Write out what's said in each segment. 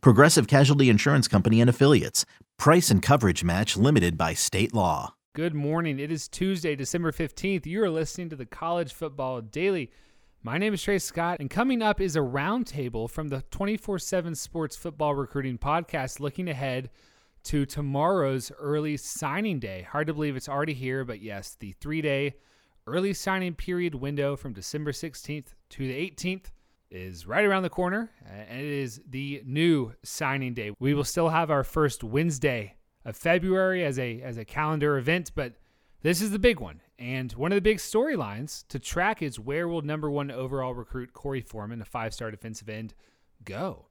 Progressive Casualty Insurance Company and Affiliates. Price and coverage match limited by state law. Good morning. It is Tuesday, December 15th. You are listening to the College Football Daily. My name is Trey Scott, and coming up is a roundtable from the 24 7 Sports Football Recruiting Podcast looking ahead to tomorrow's early signing day. Hard to believe it's already here, but yes, the three day early signing period window from December 16th to the 18th is right around the corner, and it is the new signing day. We will still have our first Wednesday of February as a as a calendar event, but this is the big one. And one of the big storylines to track is where will number one overall recruit Korey Foreman, a five-star defensive end, go?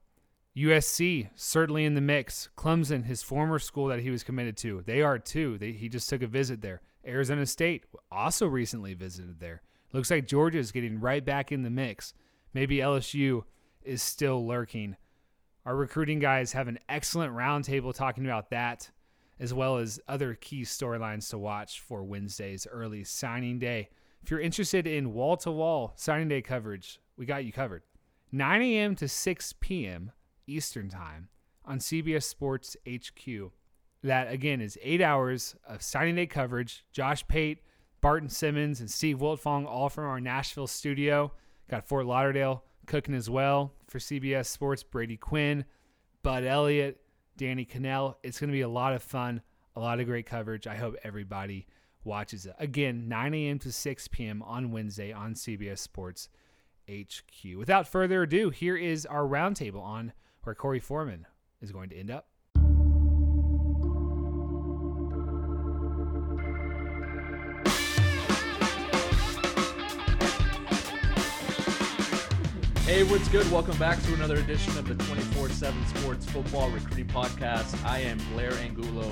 USC certainly in the mix. Clemson, his former school that he was committed to, they are too. They, he just took a visit there. Arizona State also recently visited there. Looks like Georgia is getting right back in the mix. Maybe LSU is still lurking. Our recruiting guys have an excellent roundtable talking about that, as well as other key storylines to watch for Wednesday's early signing day. If you're interested in wall to wall signing day coverage, we got you covered. 9 a.m. to 6 p.m. Eastern Time on CBS Sports HQ. That, again, is eight hours of signing day coverage. Josh Pate, Barton Simmons, and Steve Wiltfong, all from our Nashville studio. Got Fort Lauderdale cooking as well for CBS Sports. Brady Quinn, Bud Elliott, Danny Kanell. It's going to be a lot of fun, a lot of great coverage. I hope everybody watches it. Again, 9 a.m. to 6 p.m. on Wednesday on CBS Sports HQ. Without further ado, here is our roundtable on where Korey Foreman is going to end up. Hey, what's good? Welcome back to another edition of the 24 7 Sports Football Recruiting Podcast. I am Blair Angulo,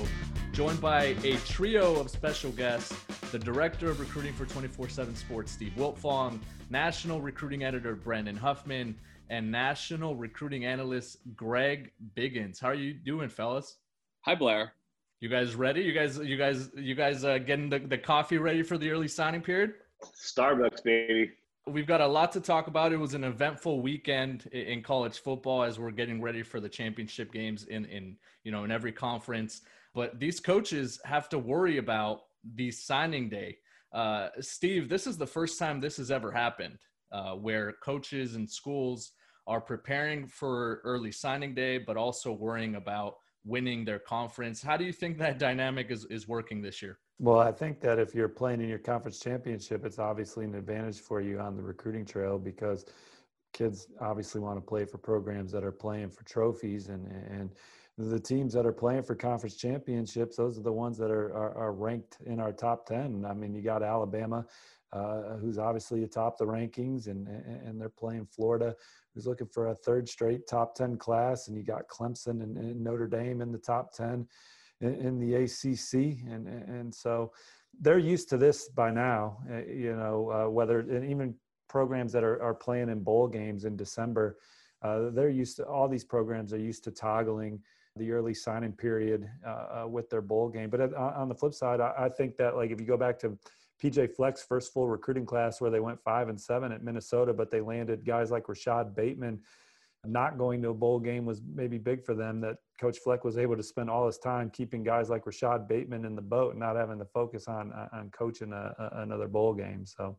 joined by a trio of special guests the Director of Recruiting for 24 7 Sports, Steve Wiltfong, National Recruiting Editor, Brandon Huffman, and National Recruiting Analyst, Greg Biggins. How are you doing, fellas? Hi, Blair. You guys ready? You guys, you guys, you guys uh, getting the, the coffee ready for the early signing period? Starbucks, baby. We've got a lot to talk about. It was an eventful weekend in college football as we're getting ready for the championship games in in you know in every conference. But these coaches have to worry about the signing day. Uh, Steve, this is the first time this has ever happened, uh, where coaches and schools are preparing for early signing day, but also worrying about winning their conference. How do you think that dynamic is, is working this year? Well, I think that if you're playing in your conference championship, it's obviously an advantage for you on the recruiting trail because kids obviously want to play for programs that are playing for trophies and and the teams that are playing for conference championships those are the ones that are are, are ranked in our top 10 i mean you got alabama uh, who's obviously atop the rankings and and they're playing florida who's looking for a third straight top 10 class and you got clemson and, and notre dame in the top 10 in, in the ACC, and and so they're used to this by now. Uh, you know, uh, whether and even programs that are, are playing in bowl games in December, uh, they're used to all these programs are used to toggling the early signing period uh, uh with their bowl game. But on the flip side, I, I, think that like if you go back to PJ Fleck's first full recruiting class where they went five and seven at Minnesota, but they landed guys like Rashod Bateman not going to a bowl game was maybe big for them that coach fleck was able to spend all his time keeping guys like rashod bateman in the boat and not having to focus on on coaching a, a, another bowl game so.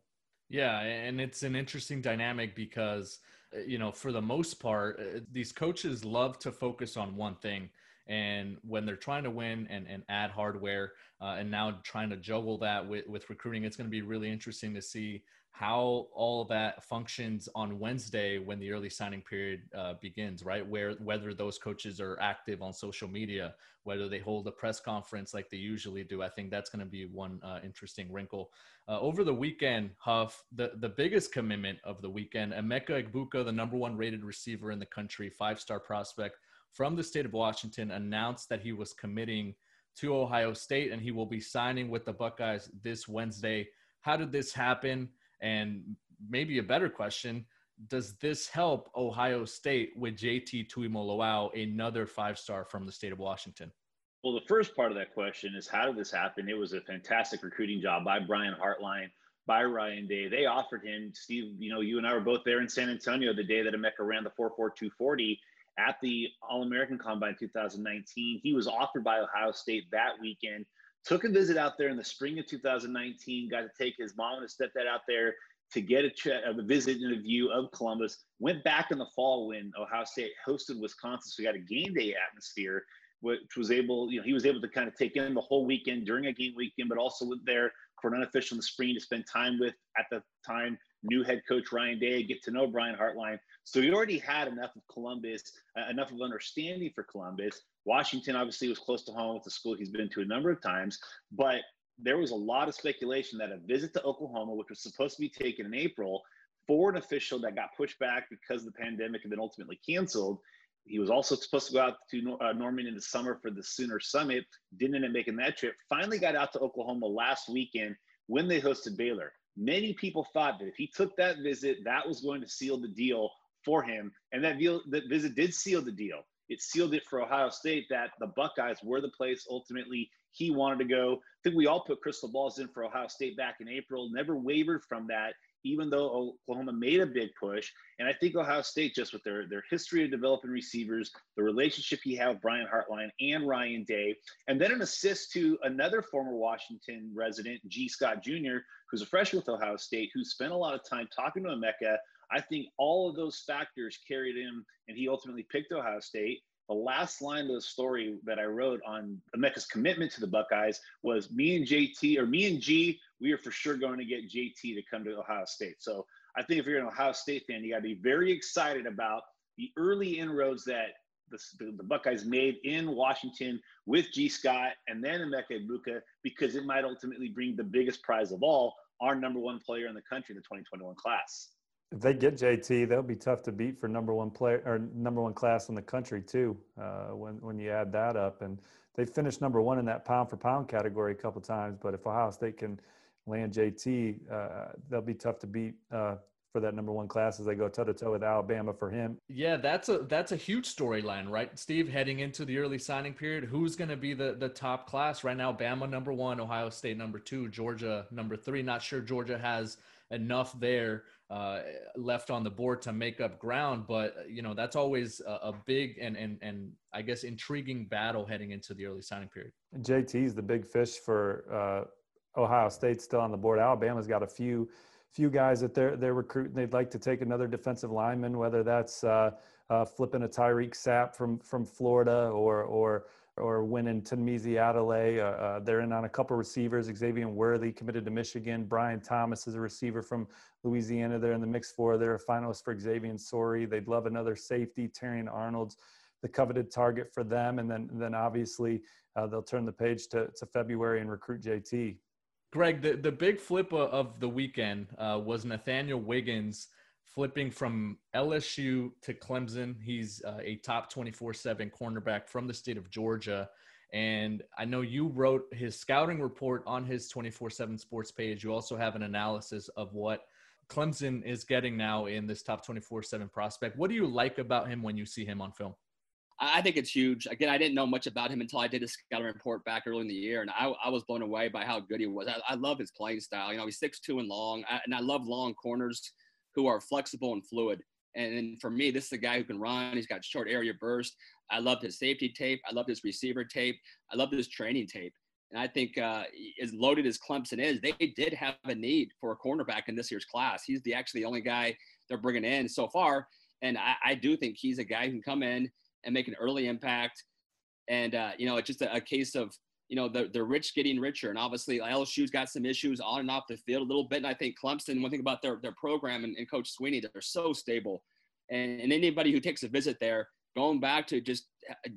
Yeah and it's an interesting dynamic because you know for the most part uh, these coaches love to focus on one thing and when they're trying to win and, and add hardware uh, and now trying to juggle that with, with recruiting it's going to be really interesting to see how all that functions on Wednesday when the early signing period uh, begins, right? Where whether those coaches are active on social media, whether they hold a press conference like they usually do, I think that's going to be one uh, interesting wrinkle. Uh, over the weekend, Huff, the the biggest commitment of the weekend, Emeka Egbuka, the number one rated receiver in the country, five star prospect, from the state of Washington announced that he was committing to Ohio State and he will be signing with the Buckeyes this Wednesday. How did this happen? And maybe a better question does this help Ohio State with JT Tuimoloau, another five star from the state of Washington? Well, the first part of that question is how did this happen? It was a fantastic recruiting job by Brian Hartline, by Ryan Day. They offered him, Steve, you know, you and I were both there in San Antonio the day that Emeka ran the 44240 at the All American Combine 2019. He was offered by Ohio State that weekend. Took a visit out there in the spring of 2019. Got to take his mom and his stepdad out there to get a, a visit and a view of Columbus. Went back in the fall when Ohio State hosted Wisconsin, so we got a game day atmosphere which was able, you know, he was able to kind of take in the whole weekend during a game weekend, but also went there for an unofficial in the spring to spend time with, at the time, new head coach Ryan Day, get to know Brian Hartline. So he already had enough of Columbus, uh, enough of understanding for Columbus. Washington obviously was close to home with the school he's been to a number of times, but there was a lot of speculation that a visit to Oklahoma, which was supposed to be taken in April, for an official that got pushed back because of the pandemic and then ultimately canceled, he was also supposed to go out to uh, Norman in the summer for the Sooner Summit. Didn't end up making that trip. Finally got out to Oklahoma last weekend when they hosted Baylor. Many people thought that if he took that visit, that was going to seal the deal for him. And that, deal, that visit did seal the deal. It sealed it for Ohio State that the Buckeyes were the place ultimately he wanted to go. I think we all put crystal balls in for Ohio State back in April, never wavered from that even though Oklahoma made a big push. And I think Ohio State, just with their, their history of developing receivers, the relationship he had with Brian Hartline and Ryan Day, and then an assist to another former Washington resident, Gee Scott Jr., who's a freshman with Ohio State, who spent a lot of time talking to Emeka. I think all of those factors carried him, and he ultimately picked Ohio State the last line of the story that I wrote on Emeka's commitment to the Buckeyes was me and JT or me and Gee, we are for sure going to get JT to come to Ohio State. So I think if you're an Ohio State fan, you got to be very excited about the early inroads that the, the, Buckeyes made in Washington with Gee Scott and then Emeka Egbuka because it might ultimately bring the biggest prize of all, our number one player in the country in the 2021 class if they get JT, they'll be tough to beat for number one player or number one class in the country too. Uh, when when you add that up, and they finished number one in that pound for pound category a couple times. But if Ohio State can land JT, uh, they'll be tough to beat uh, for that number one class as they go toe to toe with Alabama for him. Yeah, that's a that's a huge storyline, right, Steve? Heading into the early signing period, who's going to be the the top class right now? Bama number one, Ohio State number two, Georgia number three. Not sure Georgia has enough there uh, left on the board to make up ground. But you know that's always a, a, big and and and I guess intriguing battle heading into the early signing period. JT is the big fish for uh, Ohio State still on the board. Alabama's got a few few guys that they're they're recruiting. They'd like to take another defensive lineman, whether that's uh, uh flipping a Tyreak Sapp from from Florida or or or winning Tunmise Adeleye. Uh, uh, they're in on a couple receivers. Xavier Worthy committed to Michigan. Brian Thomas is a receiver from Louisiana. They're in the mix for. They're a finalist for Xavian Sorey. They'd love another safety. Terrion Arnold's the coveted target for them. And then, then obviously uh, they'll turn the page to, to February and recruit JT. Greg, the, the big flip of the weekend uh, was Nathaniel Wiggins flipping from LSU to Clemson. He's uh, a top 24 7 cornerback from the state of Georgia. And I know you wrote his scouting report on his 24 7 sports page. You also have an analysis of what Clemson is getting now in this top 24 7 prospect. What do you like about him when you see him on film? I think it's huge. Again, I didn't know much about him until I did a scouting report back early in the year, and I, I was blown away by how good he was. I, I love his playing style. You know, he's six two and long, I, and I love long corners who are flexible and fluid. And for me, this is a guy who can run. He's got short area burst. I loved his safety tape. I loved his receiver tape. I loved his training tape. And I think uh, as loaded as Clemson is, they did have a need for a cornerback in this year's class. He's the actually the only guy they're bringing in so far. And I, I do think he's a guy who can come in and make an early impact. And, uh, you know, it's just a, a case of you know, the, the rich getting richer. And obviously LSU's got some issues on and off the field a little bit. And I think Clemson, one thing about their, their program and, and Coach Swinney, they're so stable. And, and anybody who takes a visit there, going back to just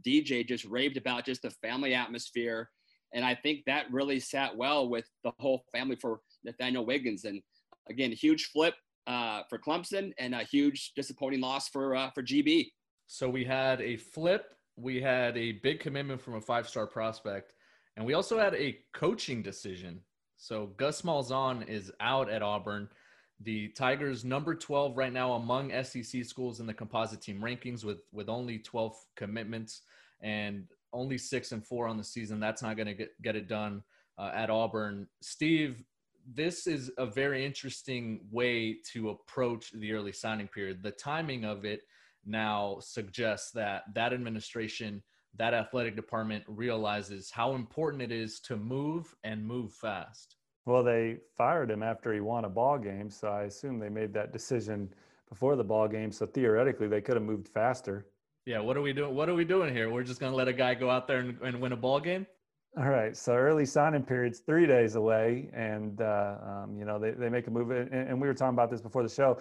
DJ just raved about just the family atmosphere. And I think that really sat well with the whole family for Nathaniel Wiggins. And again, huge flip uh, for Clemson and a huge disappointing loss for, uh, for GB. So we had a flip we had a big commitment from a five star prospect, and we also had a coaching decision. So Gus Malzahn is out at Auburn. The Tigers number 12 right now among SEC schools in the composite team rankings with with only 12 commitments and only 6 and 4 on the season. That's not going to get get it done uh, at Auburn. Steve, this is a very interesting way to approach the early signing period. The timing of it now suggests that that administration, that athletic department realizes how important it is to move and move fast. Well, they fired him after he won a ball game, so I assume they made that decision before the ball game. So theoretically, they could have moved faster. Yeah, what are we doing? What are we doing here? We're just going to let a guy go out there and, and win a ball game? All right. So early signing period's three days away, and uh, um, you know they, they make a move. And, and, we were talking about this before the show.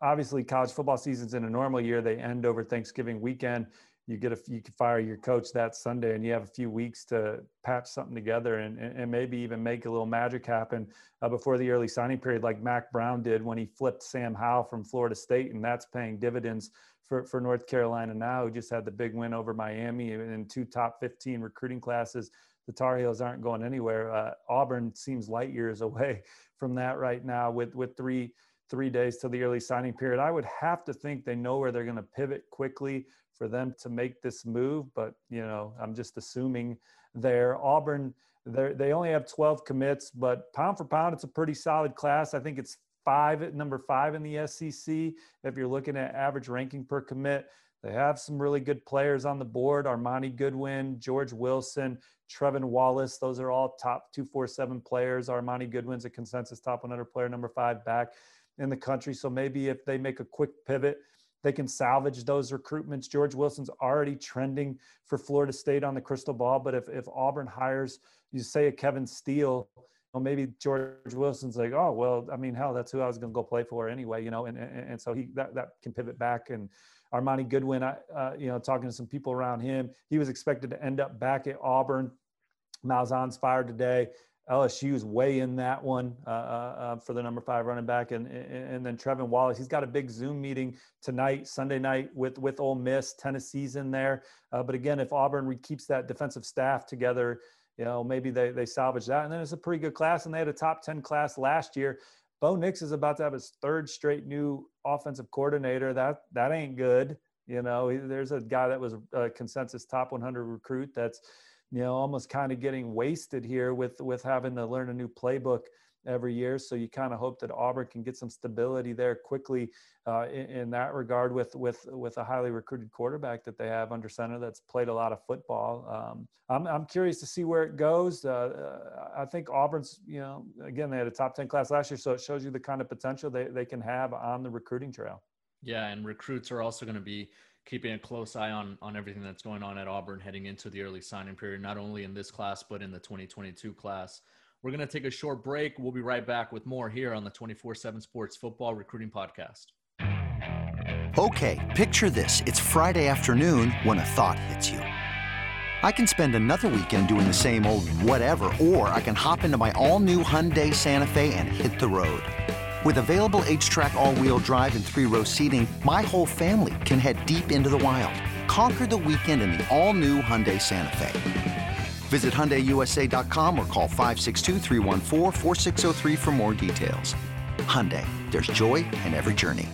Obviously, college football seasons in a normal year they end over Thanksgiving weekend you get a you can fire your coach that Sunday and you have a few weeks to patch something together and, and maybe even make a little magic happen uh, before the early signing period like Mack Brown did when he flipped Sam Howell from Florida State and that's paying dividends for, for North Carolina now who just had the big win over Miami and two top 15 recruiting classes. The Tar Heels aren't going anywhere. Uh, Auburn seems light years away from that right now with with three three days to the early signing period. I would have to think they know where they're going to pivot quickly for them to make this move, but you know, I'm just assuming there. Auburn, they only have 12 commits, but pound for pound, it's a pretty solid class. I think it's five number five in the SEC. If you're looking at average ranking per commit, they have some really good players on the board Armoni Goodwin, George Wilson, Trevin Wallace. Those are all top 247 players. Armoni Goodwin's a consensus top 100 player, number five back in the country. So maybe if they make a quick pivot, they can salvage those recruitments. George Wilson's already trending for Florida State on the crystal ball, but if, if Auburn hires, you say a Kevin Steele, well, maybe George Wilson's like, oh, well, I mean, hell, that's who I was going to go play for anyway, you know, and, and, and so he that, that can pivot back. And Armoni Goodwin, uh, you know, talking to some people around him, he was expected to end up back at Auburn. Malzahn's fired today. LSU's way in that one uh, uh, uh, for the number five running back, and and then Trevin Wallace. He's got a big Zoom meeting tonight, Sunday night with with Ole Miss. Tennessee's in there, uh, but again, if Auburn keeps that defensive staff together, you know maybe they they salvage that, and then it's a pretty good class. And they had a top ten class last year. Bo Nix is about to have his third straight new offensive coordinator. That that ain't good. You know, there's a guy that was a consensus top 100 recruit that's you know almost kind of getting wasted here with with having to learn a new playbook every year. So you kind of hope that auburn can get some stability there quickly uh, in, in, that regard with with with a highly recruited quarterback that they have under center that's played a lot of football. Um, I'm, I'm curious to see where it goes. Uh, uh i think auburn's you know again they had a top 10 class last year so it shows you the kind of potential they, they can have on the recruiting trail. Yeah and recruits are also going to be keeping a close eye on on everything that's going on at Auburn heading into the early signing period, not only in this class but in the 2022 class. We're going to take a short break. We'll be right back with more here on the 24/7 Sports Football Recruiting Podcast. Okay, picture this: it's Friday afternoon when a thought hits you. I can spend another weekend doing the same old whatever, or I can hop into my all-new Hyundai Santa Fe and hit the road. With available HTRAC, all-wheel drive and three-row seating, my whole family can head deep into the wild. Conquer the weekend in the all-new Hyundai Santa Fe. Visit HyundaiUSA.com or call 562 for more details. Hyundai, there's joy in every journey.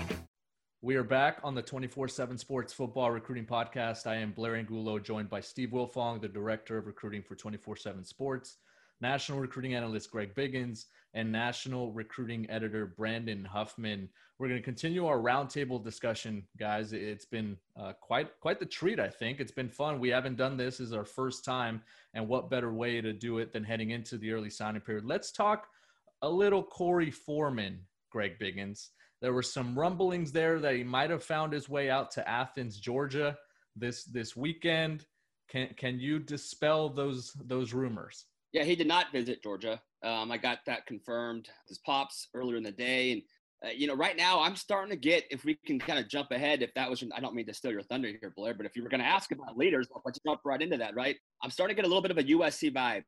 We are back on the 24-7 Sports Football Recruiting Podcast. I am Blair Angulo, joined by Steve Wiltfong, the Director of Recruiting for 24-7 Sports national recruiting analyst Greg Biggins, and national recruiting editor Brandon Huffman. We're going to continue our roundtable discussion, guys. It's been uh, quite quite the treat, I think. It's been fun. We haven't done this is our first time, and what better way to do it than heading into the early signing period? Let's talk a little Korey Foreman, Greg Biggins. There were some rumblings there that he might have found his way out to Athens, Georgia, this this weekend. Can can you dispel those those rumors? Yeah, he did not visit Georgia. Um, I got that confirmed. His pops earlier in the day, and uh, you know, right now I'm starting to get if we can kind of jump ahead. If that was, I don't mean to steal your thunder here, Blair, but if you were going to ask about leaders, let's jump right into that. Right, I'm starting to get a little bit of a USC vibe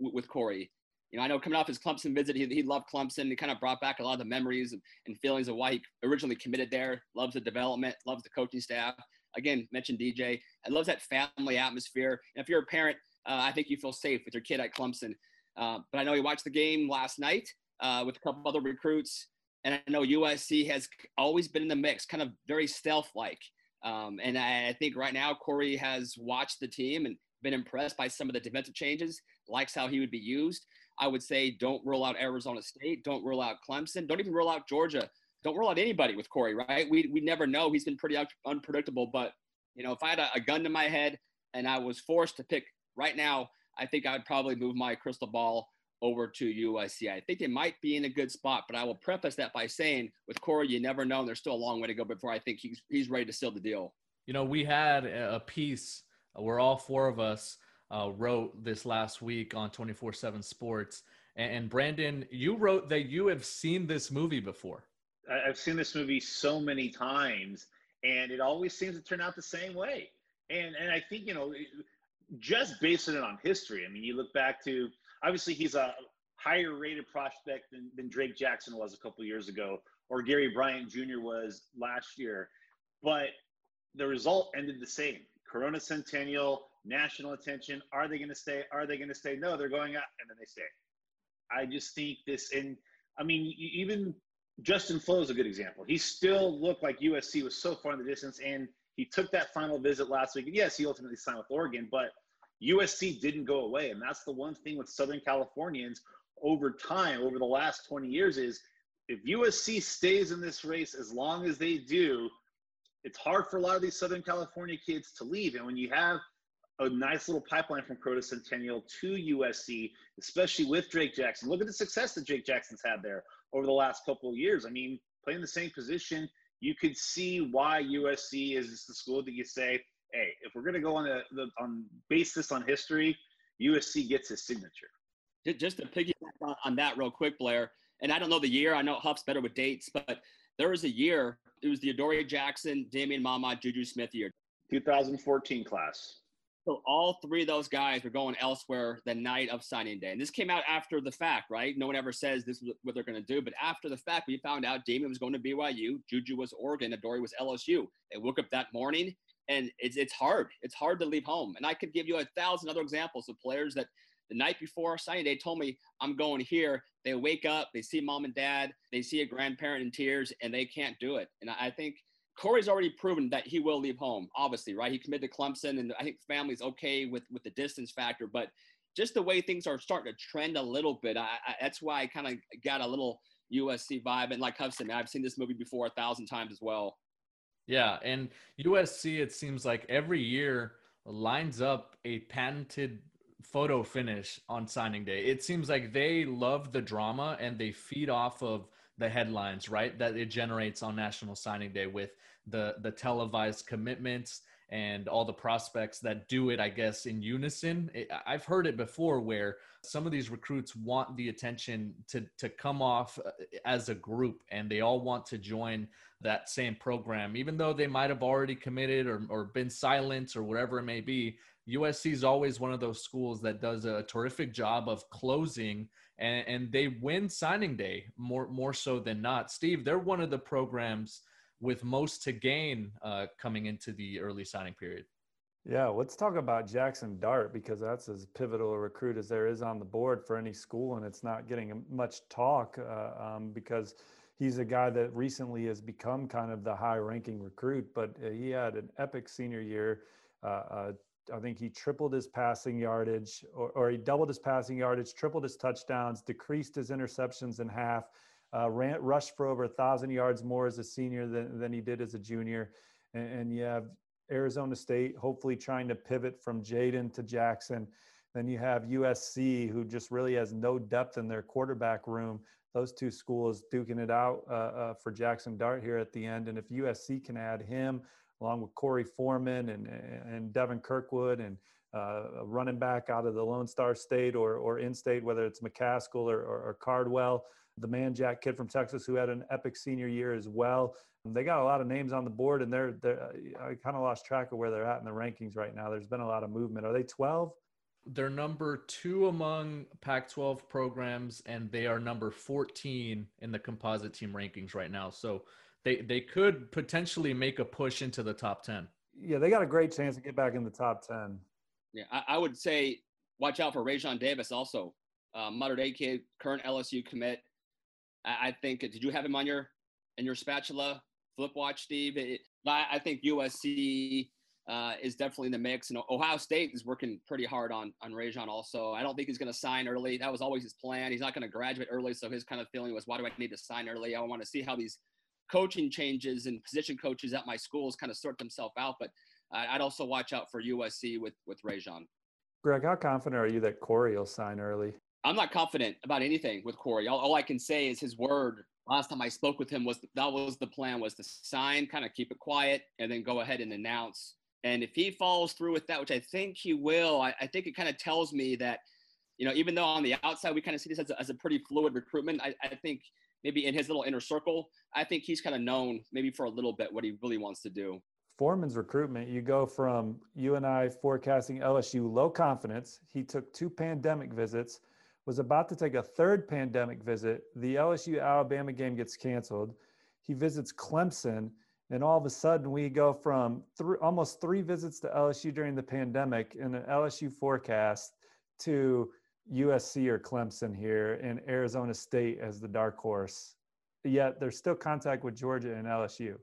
w- with Korey. You know, I know coming off his Clemson visit, he, he loved Clemson. He kind of brought back a lot of the memories and, and feelings of why he originally committed there. Loves the development, loves the coaching staff. again, mentioned DJ. I love that family atmosphere. And if you're a parent, uh, I think you feel safe with your kid at Clemson. Uh, but I know you watched the game last night uh, with a couple other recruits, and I know USC has always been in the mix, kind of very stealth-like. Um, and I, I think right now Korey has watched the team and been impressed by some of the defensive changes, likes how he would be used. I would say don't rule out Arizona State, don't rule out Clemson, don't even rule out Georgia. Don't rule out anybody with Korey, right? We, we never know. He's been pretty un- unpredictable. But, you know, if I had a, a gun to my head and I was forced to pick right now, I think I would probably move my crystal ball over to USC. I think they might be in a good spot, but I will preface that by saying with Korey, you never know. There's still a long way to go before I think he's, he's ready to seal the deal. You know, we had a piece where all four of us uh, wrote this last week on 24 7 Sports. And Brandon, you wrote that you have seen this movie before. I've seen this movie so many times, and it always seems to turn out the same way. And and I think you know, just basing it on history. I mean, you look back to obviously he's a higher rated prospect than, than Drake Jackson was a couple years ago, or Gary Bryant Jr. was last year, but the result ended the same. Corona Centennial, national attention. Are they going to stay? Are they going to stay? No, they're going out, and then they stay. I just think this, and I mean, even Justin Flowe is a good example. He still looked like USC was so far in the distance, and he took that final visit last week. And yes, he ultimately signed with Oregon, but USC didn't go away. And that's the one thing with Southern Californians over time, over the last 20 years, is if USC stays in this race as long as they do, it's hard for a lot of these Southern California kids to leave. And when you have a nice little pipeline from Corona Centennial to USC, especially with Drake Jackson. Look at the success that Drake Jackson's had there over the last couple of years. I mean, playing the same position, you could see why USC is the school that you say, hey, if we're going to go on the, the on base this on history, USC gets his signature. Just to piggyback on that real quick, Blair, and I don't know the year. I know Huff's better with dates, but there was a year. It was the Adoree Jackson, Damian Mama, Juju Smith year. 2014 class. So all three of those guys were going elsewhere the night of signing day. And this came out after the fact, right? No one ever says this is what they're going to do. But after the fact, we found out Damian was going to BYU, Juju was Oregon, Adoree was LSU. They woke up that morning and it's, it's hard. It's hard to leave home. And I could give you a thousand other examples of players that the night before signing day told me, I'm going here. They wake up, they see mom and dad, they see a grandparent in tears, and they can't do it. And I think – Korey's already proven that he will leave home, obviously, right? He committed to Clemson, and I think family's okay with with the distance factor, but just the way things are starting to trend a little bit, I, I, that's why I kind of got a little USC vibe. And like Hudson, I've seen this movie before a thousand times as well. Yeah, and USC, it seems like every year lines up a patented photo finish on signing day. It seems like they love the drama and they feed off of the headlines, right? That it generates on National Signing Day with the the televised commitments and all the prospects that do it, I guess, in unison. It, I've heard it before where some of these recruits want the attention to to come off uh, as a group, and they all want to join that same program, even though they might have already committed or or been silent or whatever it may be. USC is always one of those schools that does a terrific job of closing and, and they win signing day more more so than not. Steve, they're one of the programs with most to gain uh, coming into the early signing period. Yeah, let's talk about Jackson Dart because that's as pivotal a recruit as there is on the board for any school, and it's not getting much talk uh, um, because he's a guy that recently has become kind of the high-ranking recruit. But uh, he had an epic senior year, uh, uh I think he tripled his passing yardage, or, or, he doubled his passing yardage, tripled his touchdowns, decreased his interceptions in half, uh, ran, rushed for over a thousand yards more as a senior than, than he did as a junior. And, and you have Arizona State hopefully trying to pivot from Jayden to Jackson. Then you have USC, who just really has no depth in their quarterback room. Those two schools duking it out uh, uh, for Jackson Dart here at the end. And if USC can add him along with Korey Foreman and, and Devin Kirkwood and uh, running back out of the Lone Star State or, or in state, whether it's McCaskill or, or, or Cardwell, the man Jack kid from Texas who had an epic senior year as well. They got a lot of names on the board, and they're, they're I kind of lost track of where they're at in the rankings right now. There's been a lot of movement. Are they 12? They're number two among Pac 12 programs, and they are number 14 in the composite team rankings right now. So they they could potentially make a push into the top 10 Yeah, they got a great chance to get back in the top 10. Yeah, I, I would say watch out for Raesjon Davis also. Uh, Mater Dei kid, current LSU commit. I, I, think, did you have him on your in your spatula flip watch, Steve? It, I, I think USC uh, is definitely in the mix. And Ohio State is working pretty hard on on Raesjon also. I don't think he's going to sign early. That was always his plan. He's not going to graduate early, so his kind of feeling was, why do I need to sign early? I want to see how these coaching changes and position coaches at my schools kind of sort themselves out. But I'd also watch out for USC with with Raesjon. Greg, how confident are you that Korey will sign early? I'm not confident about anything with Korey. All, all I can say is his word. Last time I spoke with him was that was the plan was to sign, kind of keep it quiet, and then go ahead and announce and if he follows through with that, which I think he will, I, I think it kind of tells me that, you know, even though on the outside we kind of see this as a, as a pretty fluid recruitment, I, I think maybe in his little inner circle, I think he's kind of known maybe for a little bit what he really wants to do. Foreman's recruitment, you go from you and I forecasting LSU low confidence. He took two pandemic visits, was about to take a third pandemic visit. The LSU Alabama game gets canceled. He visits Clemson and all of a sudden, we go from almost three visits to LSU during the pandemic in an LSU forecast to USC or Clemson here and Arizona State as the dark horse. Yet there's still contact with Georgia and LSU.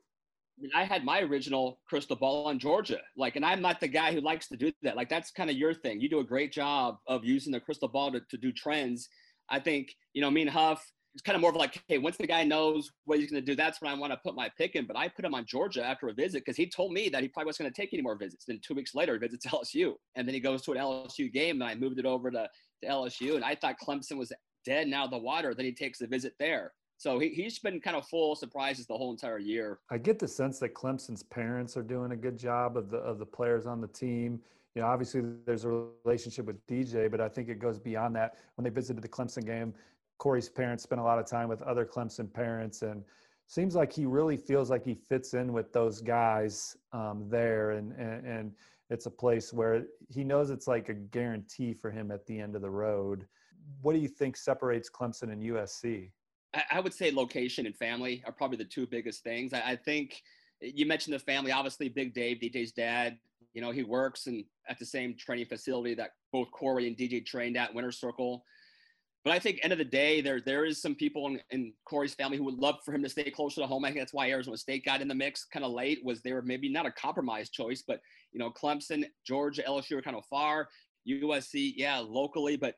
I mean, I had my original crystal ball on Georgia. Like, and I'm not the guy who likes to do that. Like, that's kind of your thing. You do a great job of using the crystal ball to, to do trends. I think, you know, me and Huff, it's kind of more of like, hey, once the guy knows what he's going to do, that's when I want to put my pick in. But I put him on Georgia after a visit because he told me that he probably wasn't going to take any more visits. Then two weeks later, he visits LSU, and then he goes to an LSU game, and I moved it over to, to LSU, and I thought Clemson was dead now the water. Then he takes a visit there. So he, he's been kind of full surprises the whole entire year. I get the sense that Clemson's parents are doing a good job of the of the players on the team. You know, obviously there's a relationship with DJ, but I think it goes beyond that. When they visited the Clemson game, Korey's parents spent a lot of time with other Clemson parents, and seems like he really feels like he fits in with those guys um, there, and, and and it's a place where he knows it's like a guarantee for him at the end of the road. What do you think separates Clemson and USC? I would say location and family are probably the two biggest things. I think eh, you mentioned the family. Obviously, Big Dave, DJ's dad, you know, he works and at the same training facility that both Korey and DJ trained at Winter Circle. But I think end of the day, there there is some people in, in, Korey's family who would love for him to stay closer to home. I think that's why Arizona State got in the mix kind of late. Was they were maybe not a compromise choice, but you know Clemson, Georgia, LSU were kind of far. USC, yeah, locally, but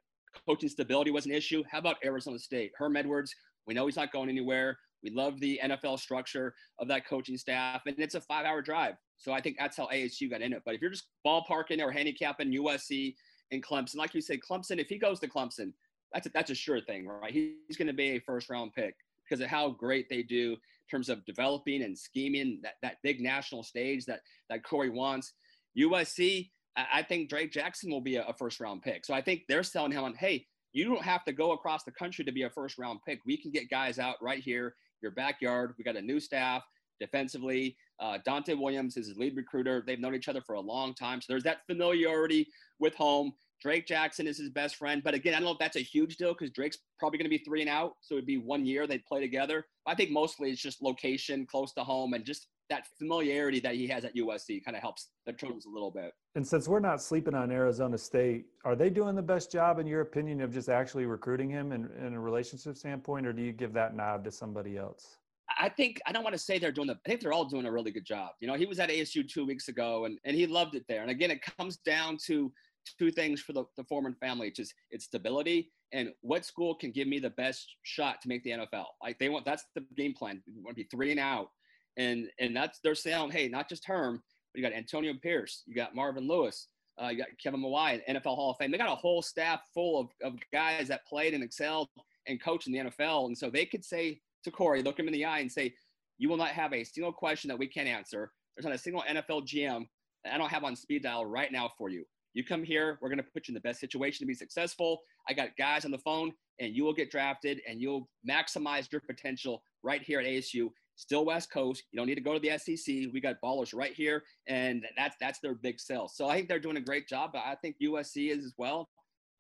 coaching stability was an issue. How about Arizona State? Herm Edwards, we know he's not going anywhere. We love the NFL structure of that coaching staff, and it's a five-hour drive. So I think that's how ASU got in it. But if you're just ballparking or handicapping USC and Clemson, like you said, Clemson, if he goes to Clemson, that's a, that's a sure thing, right? He's going to be a first round pick because of how great they do in terms of developing and scheming that, that big national stage that that Korey wants. USC, I think Drake Jackson will be a, first round pick. So I think they're selling him on, hey, you don't have to go across the country to be a first round pick. We can get guys out right here, your backyard. We got a new staff defensively. Uh, Dante Williams is his lead recruiter. They've known each other for a long time. So there's that familiarity with home. Drake Jackson is his best friend. But again, I don't know if that's a huge deal because Drake's probably going to be three and out. So it'd be one year they'd play together. I think mostly it's just location close to home and just that familiarity that he has at USC kind of helps the Trojans a little bit. And since we're not sleeping on Arizona State, are they doing the best job, in your opinion, of just actually recruiting him in, in a relationship standpoint, or do you give that nod to somebody else? I think I don't want to say they're doing the. I think they're all doing a really good job. You know, he was at ASU two weeks ago, and and he loved it there. And again, it comes down to two things for the, the Foreman family, which is its stability and what school can give me the best shot to make the NFL. Like they want that's the game plan. You want to be three and out. And and that's they're saying, hey, not just Herm, but you got Antonio Pierce, you got Marvin Lewis, uh, you got Kevin Mawae, NFL Hall of Fame. They got a whole staff full of, of guys that played and excelled and coached in the NFL. And so they could say to Korey, look him in the eye and say, You will not have a single question that we can't answer. There's not a single NFL GM I don't have on speed dial right now for you. You come here, we're going to put you in the best situation to be successful. I got guys on the phone, and you will get drafted and you'll maximize your potential right here at ASU. Still West Coast. You don't need to go to the SEC. We got ballers right here, and that's that's their big sell. So I think they're doing a great job. But I think USC is as well.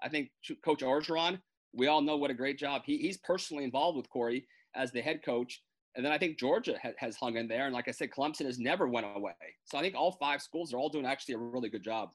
I think Coach Orgeron, we all know what a great job he, he's personally involved with Korey as the head coach. And then I think Georgia ha- has hung in there. And like I said, Clemson has never went away. So I think all five schools are all doing actually a really good job.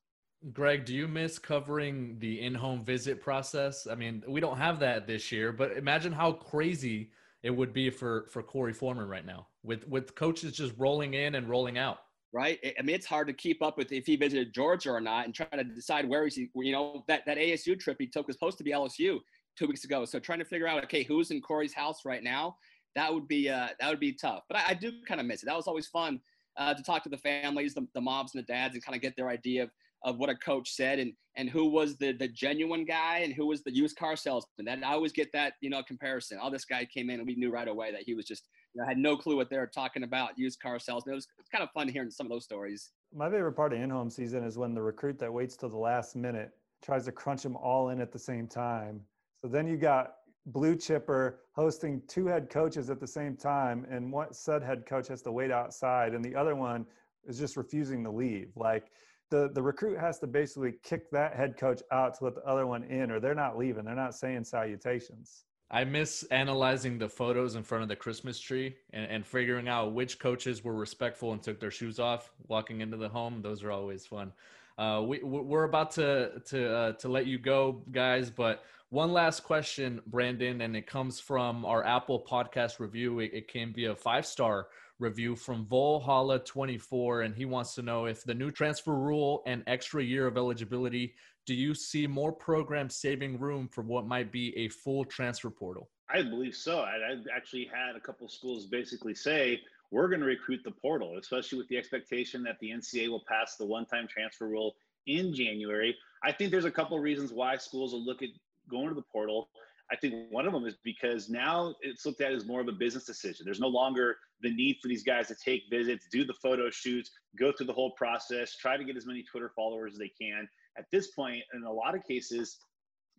Greg, do you miss covering the in-home visit process? I mean, we don't have that this year, but imagine how crazy it would be for for Korey Foreman right now with with coaches just rolling in and rolling out. Right. I mean, it's hard to keep up with if he visited Georgia or not, and trying to decide where he's. You know, that that ASU trip he took was supposed to be LSU two weeks ago. So trying to figure out, okay, who's in Korey's house right now? That would be uh, that would be tough. But I, I do kind of miss it. That was always fun uh, to talk to the families, the, the moms and the dads, and kind of get their idea of of what a coach said and and who was the the genuine guy and who was the used car salesman. That I always get that you know comparison. Oh, this guy came in and we knew right away that he was just you know, had no clue what they were talking about. Used car salesman. It was, it's kind of fun hearing some of those stories. My favorite part of in-home season is when the recruit that waits till the last minute tries to crunch them all in at the same time. So then you got blue chipper hosting two head coaches at the same time and one said head coach has to wait outside and the other one is just refusing to leave like the the recruit has to basically kick that head coach out to let the other one in, or they're not leaving. They're not saying salutations. I miss analyzing the photos in front of the Christmas tree and, and figuring out which coaches were respectful and took their shoes off walking into the home. Those are always fun. Uh, we, we're about to to uh, to let you go, guys. But one last question, Brandon, and it comes from our Apple Podcast review. It, it came via five star review from Volhalla24, and he wants to know if the new transfer rule and extra year of eligibility, do you see more programs saving room for what might be a full transfer portal? I believe so. I, have actually had a couple schools basically say, we're going to recruit the portal, especially with the expectation that the NCAA will pass the one time transfer rule in January. I think there's a couple reasons why schools will look at going to the portal. I think one of them is because now it's looked at as more of a business decision. There's no longer the need for these guys to take visits, do the photo shoots, go through the whole process, try to get as many Twitter followers as they can. At this point, in a lot of cases,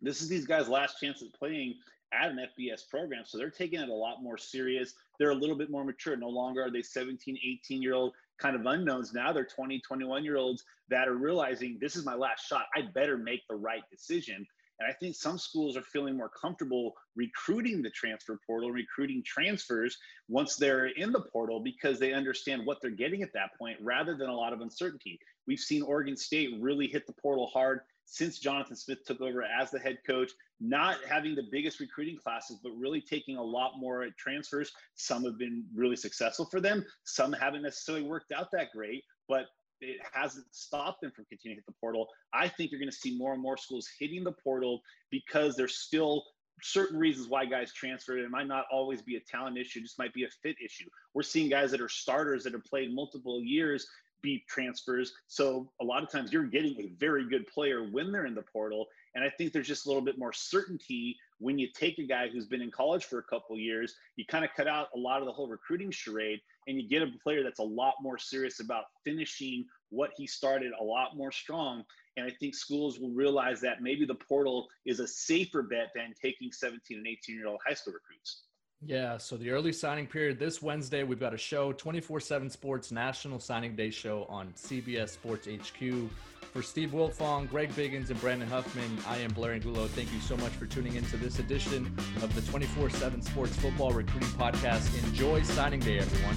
this is these guys' last chance at playing at an FBS program. So they're taking it a lot more serious. They're a little bit more mature. No longer are they 17, 18 year old kind of unknowns. Now they're 20, 21 year olds that are realizing this is my last shot. I better make the right decision. And I think some schools are feeling more comfortable recruiting the transfer portal, recruiting transfers once they're in the portal because they understand what they're getting at that point rather than a lot of uncertainty. We've seen Oregon State really hit the portal hard since Jonathan Smith took over as the head coach, not having the biggest recruiting classes, but really taking a lot more transfers. Some have been really successful for them, some haven't necessarily worked out that great, but it hasn't stopped them from continuing to hit the portal. I think you're going to see more and more schools hitting the portal because there's still certain reasons why guys transfer. It might not always be a talent issue, just might be a fit issue. We're seeing guys that are starters that have played multiple years be transfers. So a lot of times you're getting a very good player when they're in the portal. And I think there's just a little bit more certainty when you take a guy who's been in college for a couple years. You kind of cut out a lot of the whole recruiting charade and you get a player that's a lot more serious about finishing what he started a lot more strong. And I think schools will realize that maybe the portal is a safer bet than taking 17 and 18 year old high school recruits. Yeah, so the early signing period this Wednesday, we've got a show 24 7 Sports National Signing Day show on CBS Sports HQ. For Steve Wiltfong, Greg Biggins, and Brandon Huffman, I am Blair Angulo. Thank you so much for tuning into this edition of the 24 7 Sports Football Recruiting Podcast. Enjoy signing day, everyone.